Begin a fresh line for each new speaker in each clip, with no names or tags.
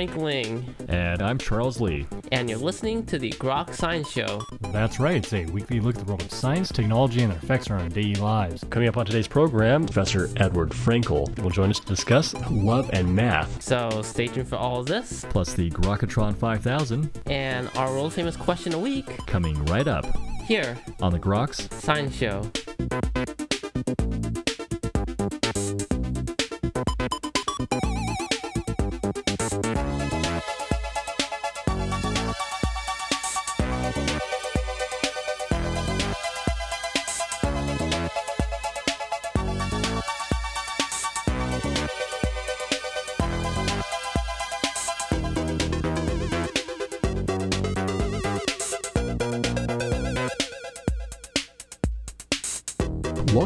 Frank Ling.
And I'm Charles Lee.
And you're listening to the Grok Science Show.
That's right. It's a weekly look at the world of science, technology, and their effects on our daily lives. Coming up on today's program, Professor Edward Frenkel will join us to discuss love and math.
So stay tuned for all of this.
Plus the Grokatron 5000.
And our world famous question a week.
Coming right up.
Here.
On the Groks
Science Show.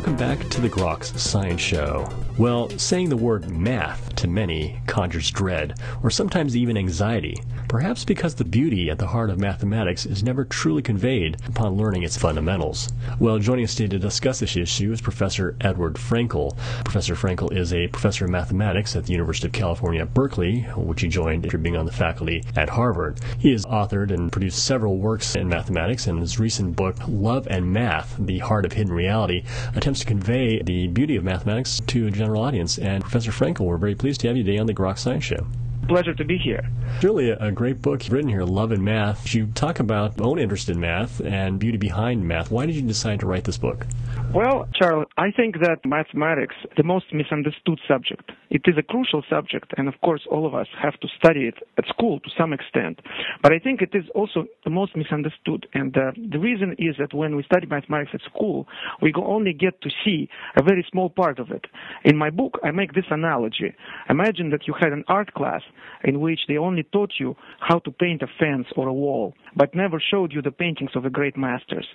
Welcome back to the Groks Science Show. Well, saying the word math to many conjures dread, or sometimes even anxiety, perhaps because the beauty at the heart of mathematics is never truly conveyed upon learning its fundamentals. Well, joining us today to discuss this issue is Professor Edward Frenkel. Professor Frenkel is a professor of mathematics at the University of California at Berkeley, which he joined after being on the faculty at Harvard. He has authored and produced several works in mathematics, and his recent book, Love and Math The Heart of Hidden Reality, attempts to convey the beauty of mathematics to a general audience. And Professor Frenkel, we're very pleased to have you today on the Grok Science Show.
Pleasure to be here.
Really a, a great book written here, Love and Math. You talk about own interest in math and beauty behind math. Why did you decide to write this book?
Well, Charles, I think that mathematics the most misunderstood subject. It is a crucial subject, and of course, all of us have to study it at school to some extent. But I think it is also the most misunderstood, and uh, the reason is that when we study mathematics at school, we only get to see a very small part of it. In my book, I make this analogy. Imagine that you had an art class in which they only taught you how to paint a fence or a wall, but never showed you the paintings of the great masters.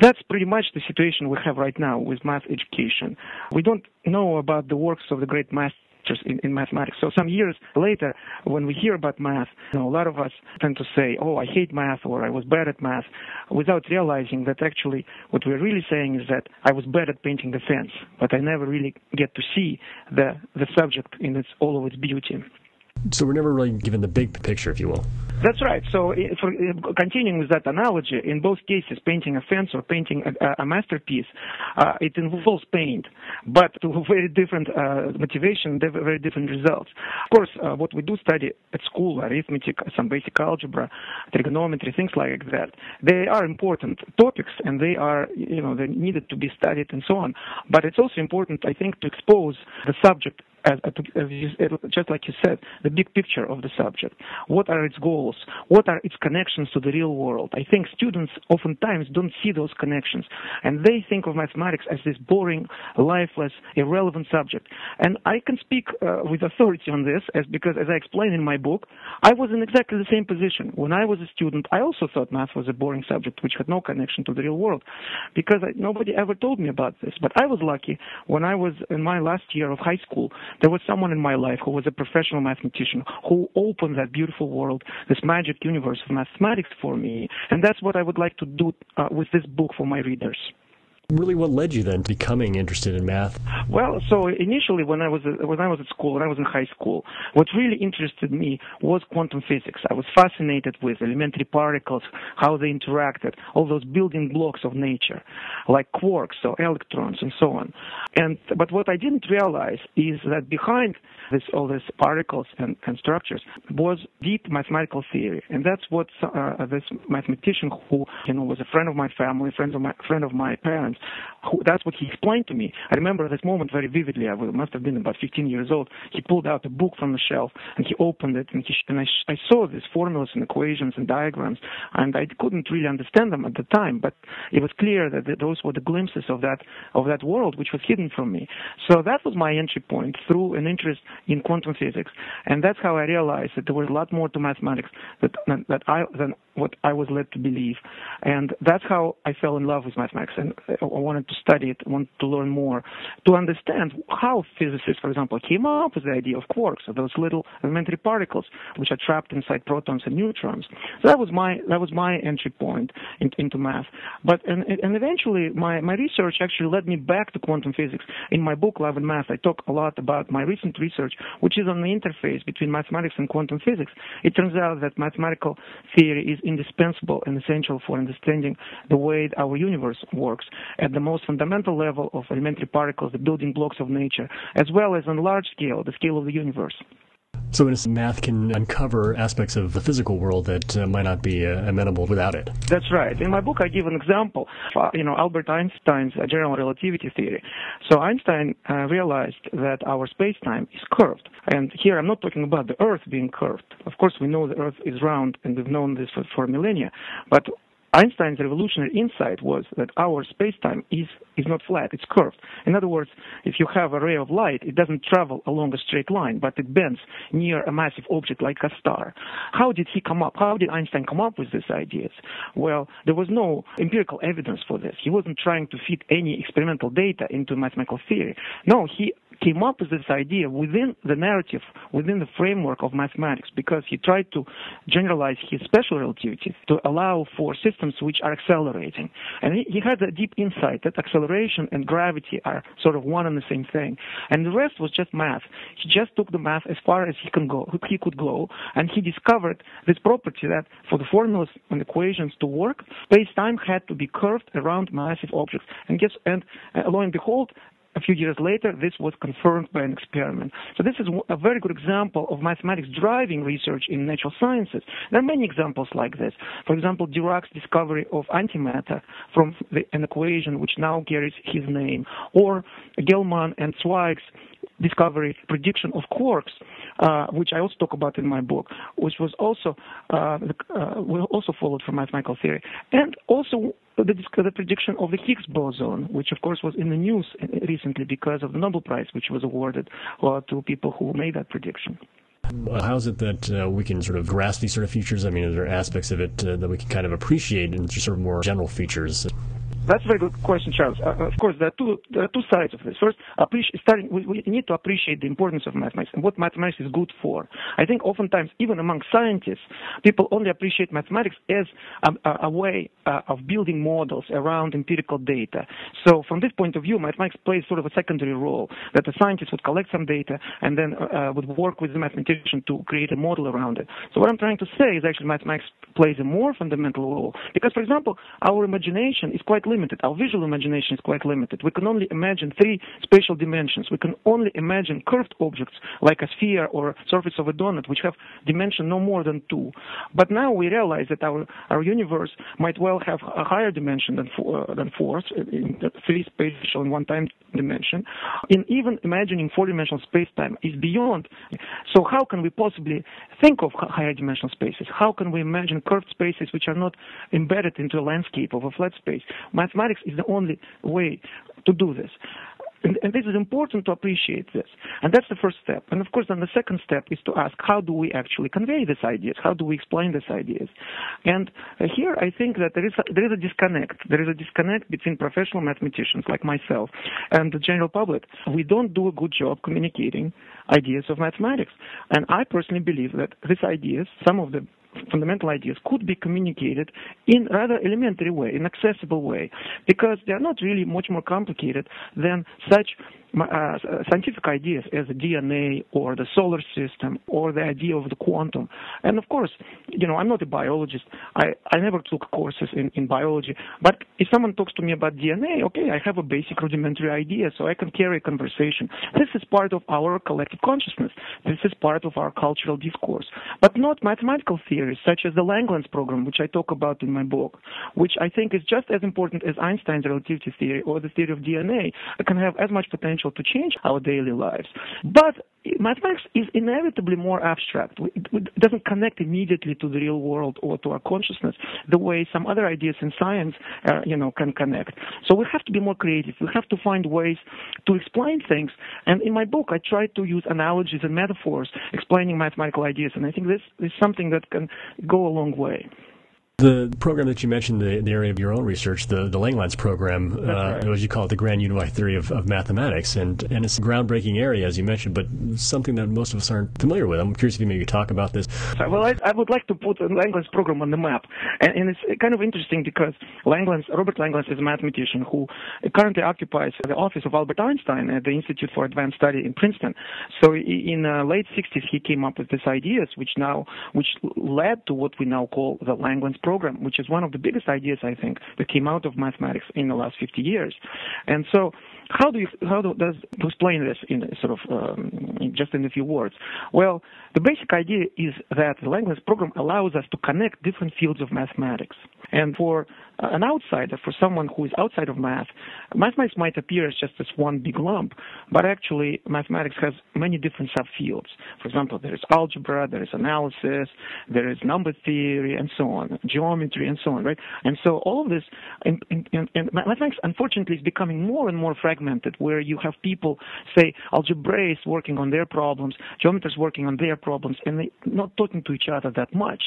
That's pretty much the situation we have right now with math education. We don't know about the works of the great masters in, in, mathematics. So some years later, when we hear about math, you know, a lot of us tend to say, "Oh, I hate math," or "I was bad at math," without realizing that actually what we're really saying is that I was bad at painting the fence, but I never really get to see the the subject in its all of its beauty.
So we're never really given the big picture, if you will.
That's right. So, for, continuing with that analogy, in both cases, painting a fence or painting a, a masterpiece, uh, it involves paint, but to very different uh, motivation, very different results. Of course, uh, what we do study at school, arithmetic, some basic algebra, trigonometry, things like that, they are important topics and they are, you know, they needed to be studied and so on. But it's also important, I think, to expose the subject as, as you, just like you said, the big picture of the subject. What are its goals? What are its connections to the real world? I think students oftentimes don't see those connections, and they think of mathematics as this boring, lifeless, irrelevant subject. And I can speak uh, with authority on this, as because as I explain in my book, I was in exactly the same position. When I was a student, I also thought math was a boring subject which had no connection to the real world, because I, nobody ever told me about this. But I was lucky when I was in my last year of high school there was someone in my life who was a professional mathematician who opened that beautiful world, this magic universe of mathematics for me. And that's what I would like to do uh, with this book for my readers.
Really, what led you then to becoming interested in math?
Well, so initially, when I was when I was at school, when I was in high school, what really interested me was quantum physics. I was fascinated with elementary particles, how they interacted, all those building blocks of nature, like quarks or electrons and so on. And but what I didn't realize is that behind this all these particles and, and structures was deep mathematical theory, and that's what uh, this mathematician who you know was a friend of my family, friend of my friend of my parents who, that's what he explained to me. I remember this moment very vividly. I must have been about 15 years old. He pulled out a book from the shelf and he opened it, and, he, and I, I saw these formulas and equations and diagrams, and I couldn't really understand them at the time, but it was clear that those were the glimpses of that of that world which was hidden from me. So that was my entry point through an interest in quantum physics, and that's how I realized that there was a lot more to mathematics that that I than what I was led to believe, and that's how I fell in love with mathematics. And uh, I wanted to study it, I wanted to learn more, to understand how physicists, for example, came up with the idea of quarks, of those little elementary particles which are trapped inside protons and neutrons. So that was my that was my entry point in, into math. But and, and eventually my, my research actually led me back to quantum physics. In my book Love and Math, I talk a lot about my recent research, which is on the interface between mathematics and quantum physics. It turns out that mathematical theory is indispensable and essential for understanding the way our universe works at the most fundamental level of elementary particles, the building blocks of nature, as well as on large scale, the scale of the universe.
So, in a math can uncover aspects of the physical world that uh, might not be uh, amenable without it.
That's right. In my book, I give an example. Uh, you know, Albert Einstein's uh, general relativity theory. So Einstein uh, realized that our space-time is curved, and here I'm not talking about the Earth being curved. Of course, we know the Earth is round, and we've known this for, for millennia. But Einstein's revolutionary insight was that our space-time is, is not flat, it's curved. In other words, if you have a ray of light, it doesn't travel along a straight line, but it bends near a massive object like a star. How did he come up? How did Einstein come up with these ideas? Well, there was no empirical evidence for this. He wasn't trying to fit any experimental data into mathematical theory. No, he came up with this idea within the narrative, within the framework of mathematics, because he tried to generalize his special relativity to allow for systems which are accelerating. And he, had a deep insight that acceleration and gravity are sort of one and the same thing. And the rest was just math. He just took the math as far as he can go, he could go, and he discovered this property that for the formulas and equations to work, space-time had to be curved around massive objects. And guess, and uh, lo and behold, a few years later, this was confirmed by an experiment. So this is a very good example of mathematics driving research in natural sciences. There are many examples like this. For example, Dirac's discovery of antimatter from the, an equation which now carries his name, or Gell-Mann and Zweig's discovery prediction of quarks, uh, which I also talk about in my book, which was also uh, uh, also followed from mathematical theory, and also the, the, prediction of the Higgs boson, which of course was in the news recently because of the Nobel Prize, which was awarded uh, to people who made that prediction.
How is it that uh, we can sort of grasp these sort of features? I mean, are there aspects of it uh, that we can kind of appreciate and sort of more general features?
That's a very good question, Charles. Uh, of course, there are two there are two sides of this. First, starting we, we, need to appreciate the importance of mathematics and what mathematics is good for. I think oftentimes, even among scientists, people only appreciate mathematics as a, a way uh, of building models around empirical data. So, from this point of view, mathematics plays sort of a secondary role. That the scientist would collect some data and then uh, would work with the mathematician to create a model around it. So, what I'm trying to say is actually mathematics plays a more fundamental role because, for example, our imagination is quite limited. Our visual imagination is quite limited. We can only imagine three spatial dimensions. We can only imagine curved objects like a sphere or surface of a donut, which have dimension no more than two. But now we realize that our, our universe might well have a higher dimension than four, uh, than four in three spatial and one time dimension. And even imagining four-dimensional space-time is beyond. So how can we possibly think of higher dimensional spaces? How can we imagine curved spaces which are not embedded into a landscape of a flat space? Mathematics is the only way to do this. And, and, this is important to appreciate this. And that's the first step. And of course, then the second step is to ask, how do we actually convey these ideas? How do we explain these ideas? And uh, here I think that there is, a, there is a disconnect. There is a disconnect between professional mathematicians like myself and the general public. We don't do a good job communicating ideas of mathematics. And I personally believe that these ideas, some of the fundamental ideas could be communicated in rather elementary way, in accessible way, because they are not really much more complicated than such uh, scientific ideas as DNA or the solar system or the idea of the quantum. And of course, you know, I'm not a biologist. I, I never took courses in, in biology. But if someone talks to me about DNA, okay, I have a basic rudimentary idea, so I can carry a conversation. This is part of our collective consciousness. This is part of our cultural discourse. But not mathematical theories such as the Langlands program, which I talk about in my book, which I think is just as important as Einstein's relativity theory or the theory of DNA. Can have as much potential potential to change our daily lives. But mathematics is inevitably more abstract. It doesn't connect immediately to the real world or to our consciousness the way some other ideas in science, uh, you know, can connect. So we have to be more creative. We have to find ways to explain things. And in my book, I try to use analogies and metaphors explaining mathematical ideas. And I think this is something that can go a long way.
The program that you mentioned, the, the area of your own research, the, the Langlands program, uh,
right.
as you call it, the grand unified theory of, of mathematics. And, and it's a groundbreaking area, as you mentioned, but something that most of us aren't familiar with. I'm curious if you maybe talk about this.
Well, I, I would like to put the Langlands program on the map. And, and it's kind of interesting because Langlands, Robert Langlands is a mathematician who currently occupies the office of Albert Einstein at the Institute for Advanced Study in Princeton. So in the uh, late 60s, he came up with these ideas, which now, which led to what we now call the Langlands program, which is one of the biggest ideas, I think, that came out of mathematics in the last 50 years. And so, how do you, how do, does to explain this in sort of um, in just in a few words? Well, the basic idea is that the Langlands program allows us to connect different fields of mathematics. And for an outsider, for someone who is outside of math, mathematics might appear as just this one big lump, but actually mathematics has many different subfields. For example, there is algebra, there is analysis, there is number theory, and so on, geometry, and so on, right? And so all of this, and, and mathematics, unfortunately, is becoming more and more fragmented, where you have people, say, algebraists working on their problems, geometers working on their problems, and they not talking to each other that much.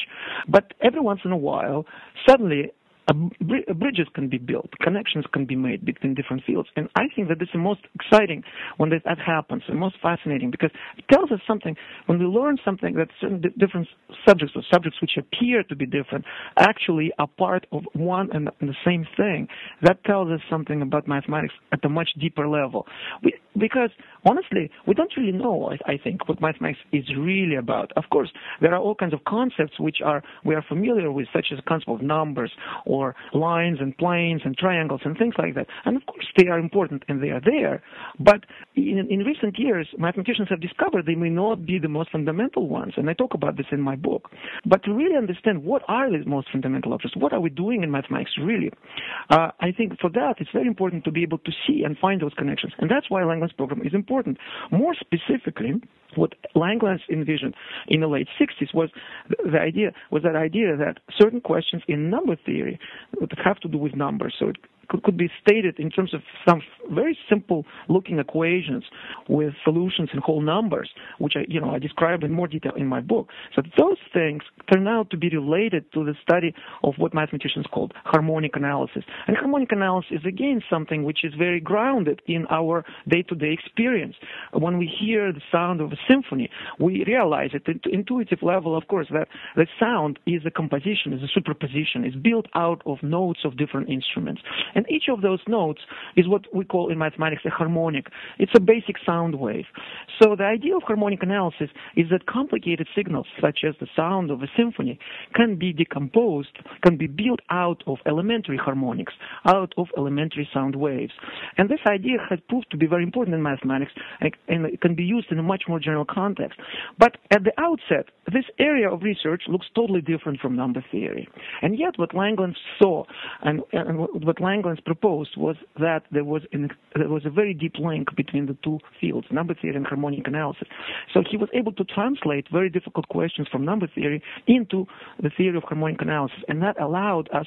But every once in a while, suddenly bridges can be built, connections can be made between different fields. And I think that this is the most exciting when that happens, the most fascinating, because it tells us something, when we learn something that certain different subjects or subjects which appear to be different actually are part of one and the same thing, that tells us something about mathematics at a much deeper level. We, because honestly, we don't really know, I, I think, what mathematics is really about. Of course, there are all kinds of concepts which are we are familiar with, such as the concept of numbers or lines and planes and triangles and things like that. And of course, they are important and they are there. But in, in recent years, mathematicians have discovered they may not be the most fundamental ones. And I talk about this in my book. But to really understand what are the most fundamental objects, what are we doing in mathematics really, uh, I think for that it's very important to be able to see and find those connections. And that's why Langlands program is important. More specifically, what Langlands envisioned in the late 60s was the idea was that idea that certain questions in number theory that have to do with numbers. So it could, be stated in terms of some very simple looking equations with solutions in whole numbers, which I, you know, I describe in more detail in my book. So those things turn out to be related to the study of what mathematicians called harmonic analysis. And harmonic analysis is again something which is very grounded in our day-to-day experience. When we hear the sound of a symphony, we realize at the intuitive level, of course, that the sound is a composition, is a superposition, is built out of notes of different instruments. And each of those notes is what we call in mathematics a harmonic. It's a basic sound wave. So the idea of harmonic analysis is that complicated signals, such as the sound of a symphony, can be decomposed, can be built out of elementary harmonics, out of elementary sound waves. And this idea has proved to be very important in mathematics and it can be used in a much more general context. But at the outset, this area of research looks totally different from number theory. And yet what Langlands saw and, and what Langlands proposed was that there was an, there was a very deep link between the two fields, number theory and harmonic analysis. So he was able to translate very difficult questions from number theory into the theory of harmonic analysis, and that allowed us,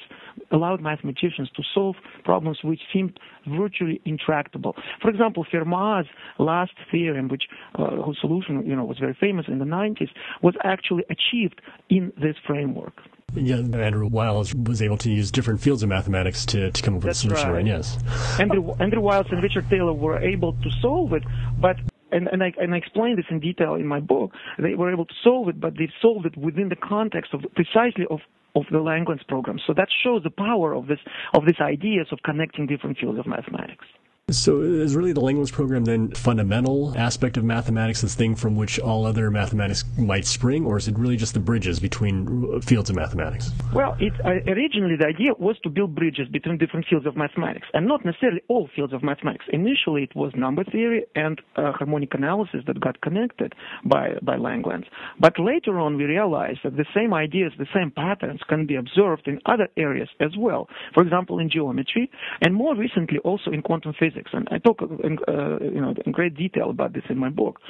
allowed mathematicians to solve problems which seemed virtually intractable. For example, Fermat's last theorem, which uh, whose solution you know was very famous in the 90s, was actually achieved in this framework.
Yeah, Andrew Wiles was able to use different fields of mathematics to, to come up with
That's
a solution,
right.
right? Yes.
Andrew, Andrew Wiles and Richard Taylor were able to solve it, but and, and, I, and I explain this in detail in my book. They were able to solve it, but they solved it within the context of precisely of of the Langlands program. So that shows the power of this of these ideas of connecting different fields of mathematics.
So is really the Langlands program then fundamental aspect of mathematics, this thing from which all other mathematics might spring, or is it really just the bridges between fields of mathematics?
Well, it, uh, originally the idea was to build bridges between different fields of mathematics, and not necessarily all fields of mathematics. Initially, it was number theory and uh, harmonic analysis that got connected by by Langlands. But later on, we realized that the same ideas, the same patterns, can be observed in other areas as well. For example, in geometry, and more recently also in quantum physics. Physics, and I talk in, uh, you know in great detail about this in my book.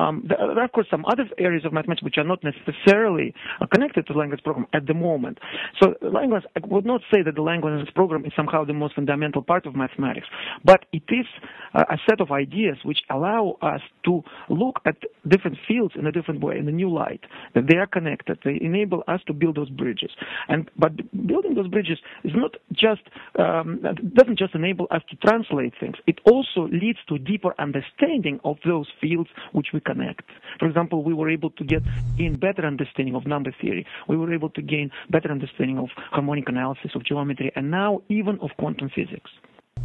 Um, there are of course some other areas of mathematics which are not necessarily uh, connected to the Langlands program at the moment. So Langlands, I would not say that the Langlands program is somehow the most fundamental part of mathematics, but it is uh, a set of ideas which allow us to look at different fields in a different way, in a new light. That they are connected. They enable us to build those bridges. And but building those bridges is not just um, doesn't just enable us to translate things. It also leads to deeper understanding of those fields which we connect. For example, we were able to get in better understanding of number theory. We were able to gain better understanding of harmonic analysis of geometry, and now even of quantum physics.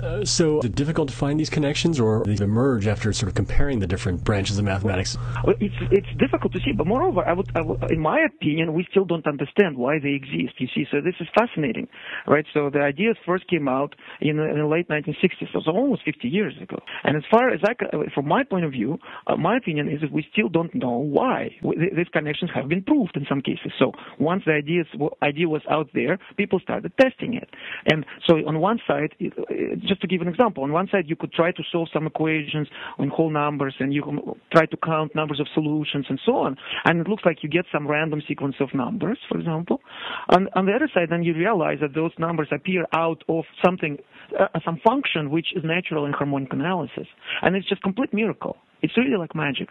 Uh, so, is it difficult to find these connections, or they emerge after sort of comparing the different branches of mathematics?
It's it's difficult to see, but moreover, I would, I would, in my opinion, we still don't understand why they exist. You see, so this is fascinating, right? So the ideas first came out in the, in the late 1960s, so almost 50 years ago. And as far as I, from my point of view, uh, my opinion is that we still don't know why these connections have been proved in some cases. So once the ideas idea was out there, people started testing it, and so on one side. Just to give an example, on one side you could try to solve some equations on whole numbers and you try to count numbers of solutions and so on, and it looks like you get some random sequence of numbers, for example. On, on the other side, then you realize that those numbers appear out of something, uh, some function which is natural in harmonic analysis, and it's just complete miracle. It's really like magic.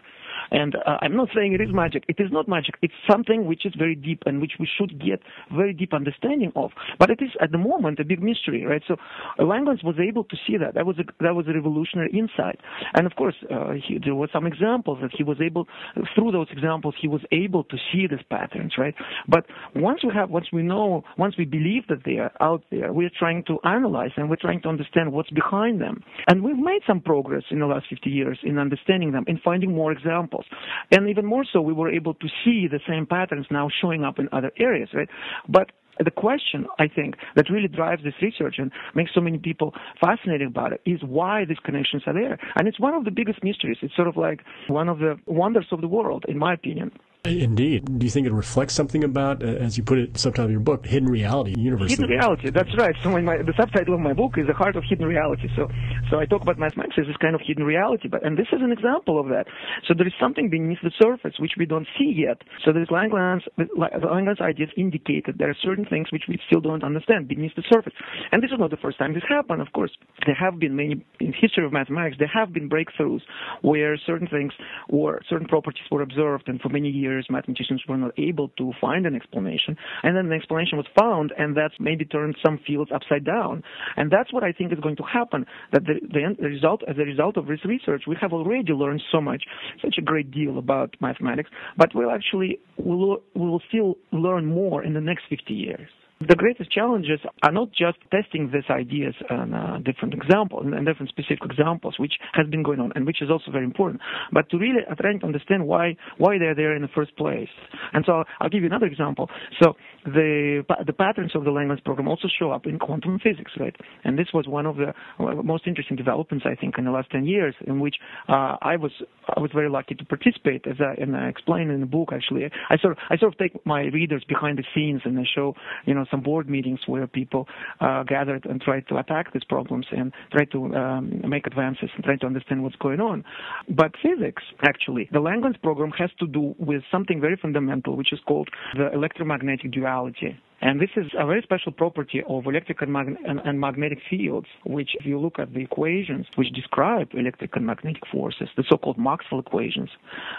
And uh, I'm not saying it is magic. It is not magic. It's something which is very deep and which we should get very deep understanding of. But it is at the moment a big mystery, right? So Langlands was able to see that. That was a, that was a revolutionary insight. And of course, uh, he, there were some examples that he was able, through those examples, he was able to see these patterns, right? But once we have, once we know, once we believe that they are out there, we're trying to analyze and we're trying to understand what's behind them. And we've made some progress in the last 50 years in understanding them, in finding more examples examples. And even more so, we were able to see the same patterns now showing up in other areas, right? But the question I think that really drives this research and makes so many people fascinated about it is why these connections are there. And it's one of the biggest mysteries. It's sort of like one of the wonders of the world, in my opinion.
Indeed. Do you think it reflects something about, uh, as you put it, subtitle of your book, hidden reality, universe?
Hidden reality. That's right. So my, the subtitle of my book is the heart of hidden reality. So, so I talk about mathematics as this kind of hidden reality, but and this is an example of that. So there is something beneath the surface which we don't see yet. So there's Langlands, Langlands ideas indicated there are certain things which we still don't understand beneath the surface. And this is not the first time this happened. Of course, there have been many in history of mathematics. There have been breakthroughs where certain things or certain properties were observed, and for many years years, mathematicians were not able to find an explanation. And then the explanation was found, and that's maybe turned some fields upside down. And that's what I think is going to happen. That the, the, the result, as a result of this research, we have already learned so much, such a great deal about mathematics, but we'll actually, we'll, we will still learn more in the next 50 years. The greatest challenges are not just testing these ideas and uh, different examples and different specific examples, which has been going on and which is also very important, but to really uh, trying to understand why why they're there in the first place. And so I'll give you another example. So the the patterns of the Langlands program also show up in quantum physics, right? And this was one of the most interesting developments I think in the last 10 years, in which uh, I was I was very lucky to participate, as I, and I explain in the book. Actually, I sort of I sort of take my readers behind the scenes and I show you know some board meetings where people uh, gathered and tried to attack these problems and try to um, make advances and try to understand what's going on. But physics, actually, the Langlands program has to do with something very fundamental, which is called the electromagnetic duality. And this is a very special property of electric and, mag- and, and, magnetic fields, which if you look at the equations which describe electric and magnetic forces, the so-called Maxwell equations,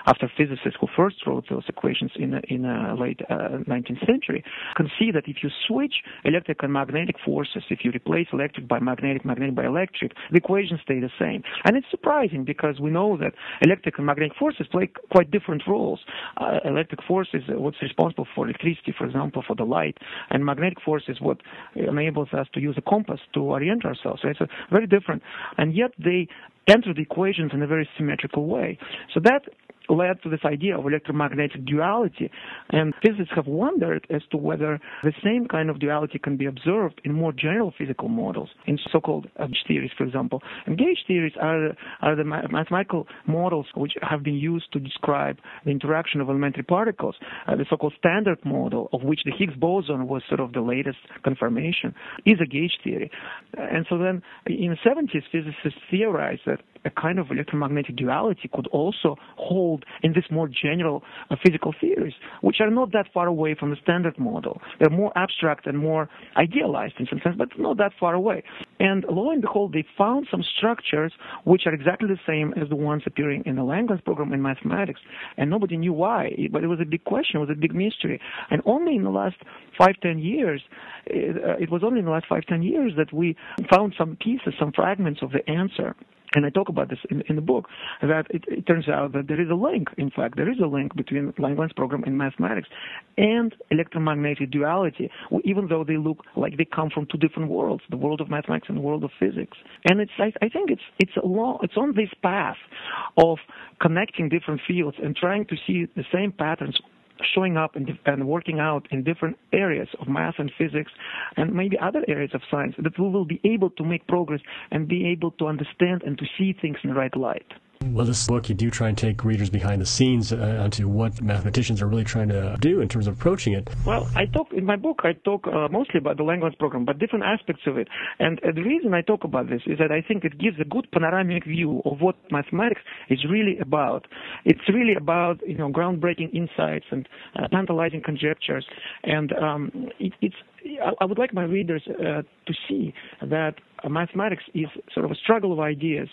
after physicists who first wrote those equations in the, in late uh, 19th century, can see that if you switch electric and magnetic forces, if you replace electric by magnetic, magnetic by electric, the equations stay the same. And it's surprising because we know that electric and magnetic forces play quite different roles. Uh, electric force is what's responsible for electricity, for example, for the light. And magnetic force is what enables us to use a compass to orient ourselves. So very different. And yet they enter the equations in a very symmetrical way. So that led to this idea of electromagnetic duality. And physicists have wondered as to whether the same kind of duality can be observed in more general physical models, in so-called gauge theories, for example. And gauge theories are, are the mathematical models which have been used to describe the interaction of elementary particles, uh, the so-called standard model, of which the Higgs boson was sort of the latest confirmation, is a gauge theory. And so then in the 70s, physicists theorized that a kind of electromagnetic duality could also hold in this more general uh, physical theories, which are not that far away from the standard model. They're more abstract and more idealized in some sense, but not that far away. And lo and behold, they found some structures which are exactly the same as the ones appearing in the Langlands program in mathematics, and nobody knew why. But it was a big question, it was a big mystery. And only in the last five, ten years, it, uh, it was only in the last five, ten years that we found some pieces, some fragments of the answer and I talk about this in, in the book, that it, it, turns out that there is a link, in fact, there is a link between Langlands program in mathematics and electromagnetic duality, even though they look like they come from two different worlds, the world of mathematics and the world of physics. And it's, I, I think it's, it's, a long, it's on this path of connecting different fields and trying to see the same patterns showing up and, and working out in different areas of math and physics and maybe other areas of science that we will be able to make progress and be able to understand and to see things in the right light.
Well, this book, you do try and take readers behind the scenes uh, onto what mathematicians are really trying to do in terms of approaching it.
Well, I talk in my book. I talk uh, mostly about the Langlands program, but different aspects of it. And uh, the reason I talk about this is that I think it gives a good panoramic view of what mathematics is really about. It's really about you know groundbreaking insights and uh, tantalizing conjectures, and um, it, it's I would like my readers uh, to see that mathematics is sort of a struggle of ideas,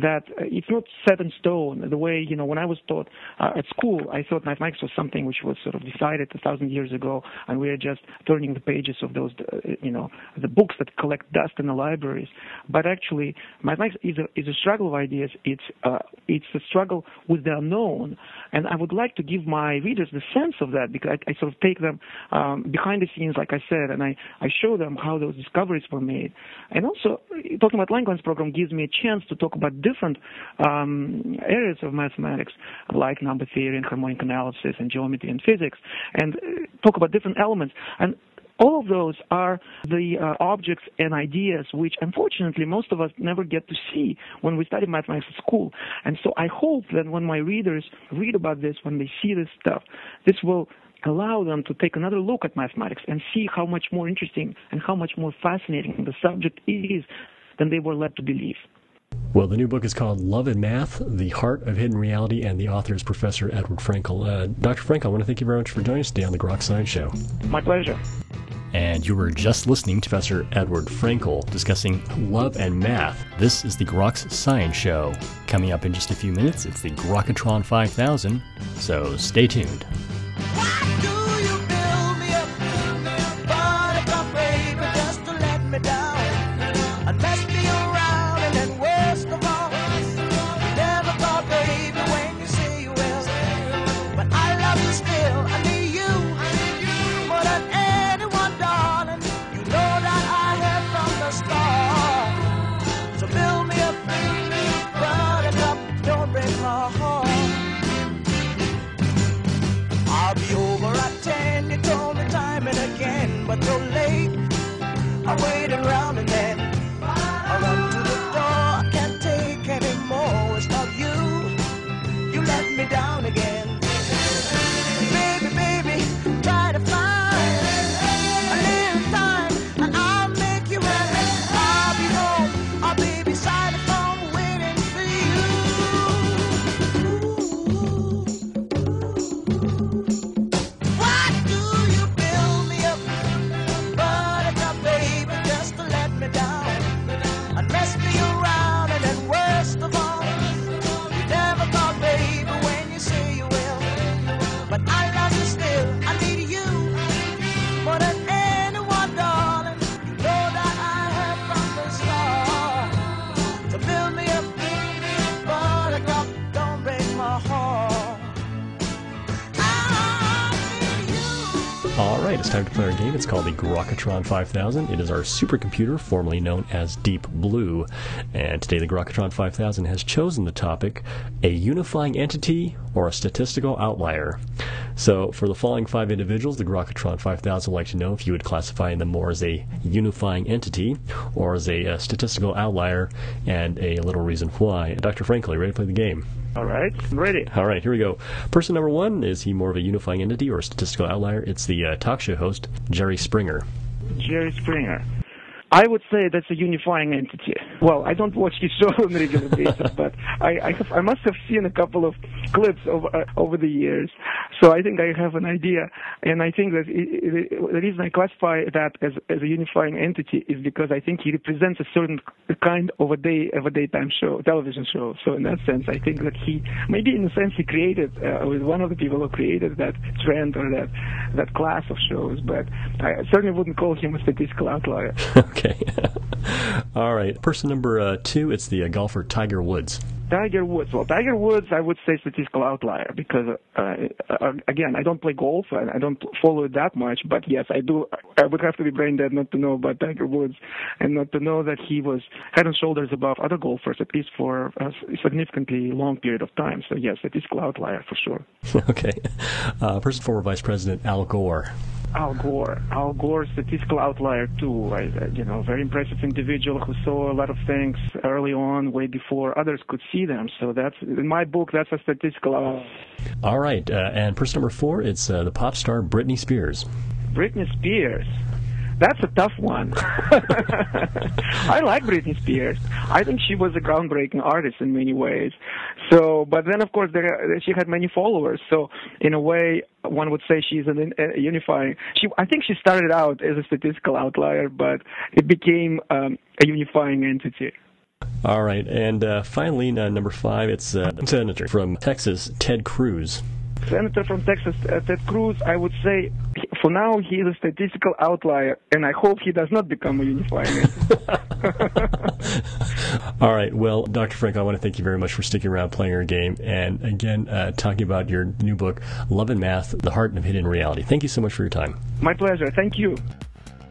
that uh, it's not set in stone. The way, you know, when I was taught uh, at school, I thought mathematics was something which was sort of decided a thousand years ago, and we are just turning the pages of those, uh, you know, the books that collect dust in the libraries. But actually, mathematics is a, is a struggle of ideas. It's, uh, it's a struggle with the unknown. And I would like to give my readers the sense of that because I, I sort of take them um, behind the scenes, like I said, and I, I show them how those discoveries were made. And also, talking about Langlands program gives me a chance to talk about different um, areas of mathematics, like number theory and harmonic analysis and geometry and physics, and uh, talk about different elements. And all of those are the uh, objects and ideas which, unfortunately, most of us never get to see when we study mathematics at school. And so I hope that when my readers read about this, when they see this stuff, this will allow them to take another look at mathematics and see how much more interesting and how much more fascinating the subject is than they were led to believe.
Well, the new book is called Love and Math The Heart of Hidden Reality, and the author is Professor Edward Frenkel. Uh, Dr. Frenkel, I want to thank you very much for joining us today on the Groks Science Show.
My pleasure.
And you were just listening to Professor Edward Frenkel discussing love and math. This is the Groks Science Show. Coming up in just a few minutes, it's the Grokatron 5000, so stay tuned.
Grokatron 5000. It is our supercomputer, formerly known as Deep Blue. And today, the Grokatron 5000 has chosen the topic a unifying entity or a statistical outlier. So, for the following five individuals, the Grokatron 5000 would like to know if you would classify them more as a unifying entity or as a, a statistical outlier, and a little reason why. Dr. Frenkel, you ready to play the game?
All right, I'm ready.
All right, here we go. Person number one is he more of a unifying entity or a statistical outlier? It's the uh, talk show host, Jerry Springer.
Jerry Springer. I would say that's a unifying entity. Well, I don't watch his show on a regular basis, but I, I, have, I must have seen a couple of clips over uh, over the years, so I think I have an idea. And I think that it, it, the reason I classify that as as a unifying entity is because I think he represents a certain kind of a day of a daytime show, television show. So in that sense, I think that he maybe in a sense he created uh, was one of the people who created that trend or that that class of shows. But I certainly wouldn't call him a statistical outlier.
okay. All right. Person number uh, two, it's the uh, golfer Tiger Woods.
Tiger Woods. Well, Tiger Woods, I would say statistical outlier because, uh, uh, again, I don't play golf and I don't follow it that much. But yes, I do. I would have to be brain dead not to know about Tiger Woods and not to know that he was head and shoulders above other golfers, at least for a significantly long period of time. So yes, statistical outlier for sure.
okay. Uh, person former Vice President Al Gore.
Al Gore. Al Gore, statistical outlier too. I, you know, very impressive individual who saw a lot of things early on, way before others could see them. So that's in my book. That's a statistical outlier.
All right, uh, and person number four, it's uh, the pop star Britney Spears.
Britney Spears. That's a tough one. I like Britney Spears. I think she was a groundbreaking artist in many ways. So, but then of course there, she had many followers. So, in a way, one would say she's an a unifying. She, I think she started out as a statistical outlier, but it became um, a unifying entity.
All right, and uh, finally, uh, number five, it's uh, Senator from Texas, Ted Cruz.
Senator from Texas, uh, Ted Cruz, I would say for now he is a statistical outlier, and I hope he does not become a unifying
All right. Well, Dr. Frank, I want to thank you very much for sticking around playing our game and again uh, talking about your new book, Love and Math The Heart of Hidden Reality. Thank you so much for your time.
My pleasure. Thank you.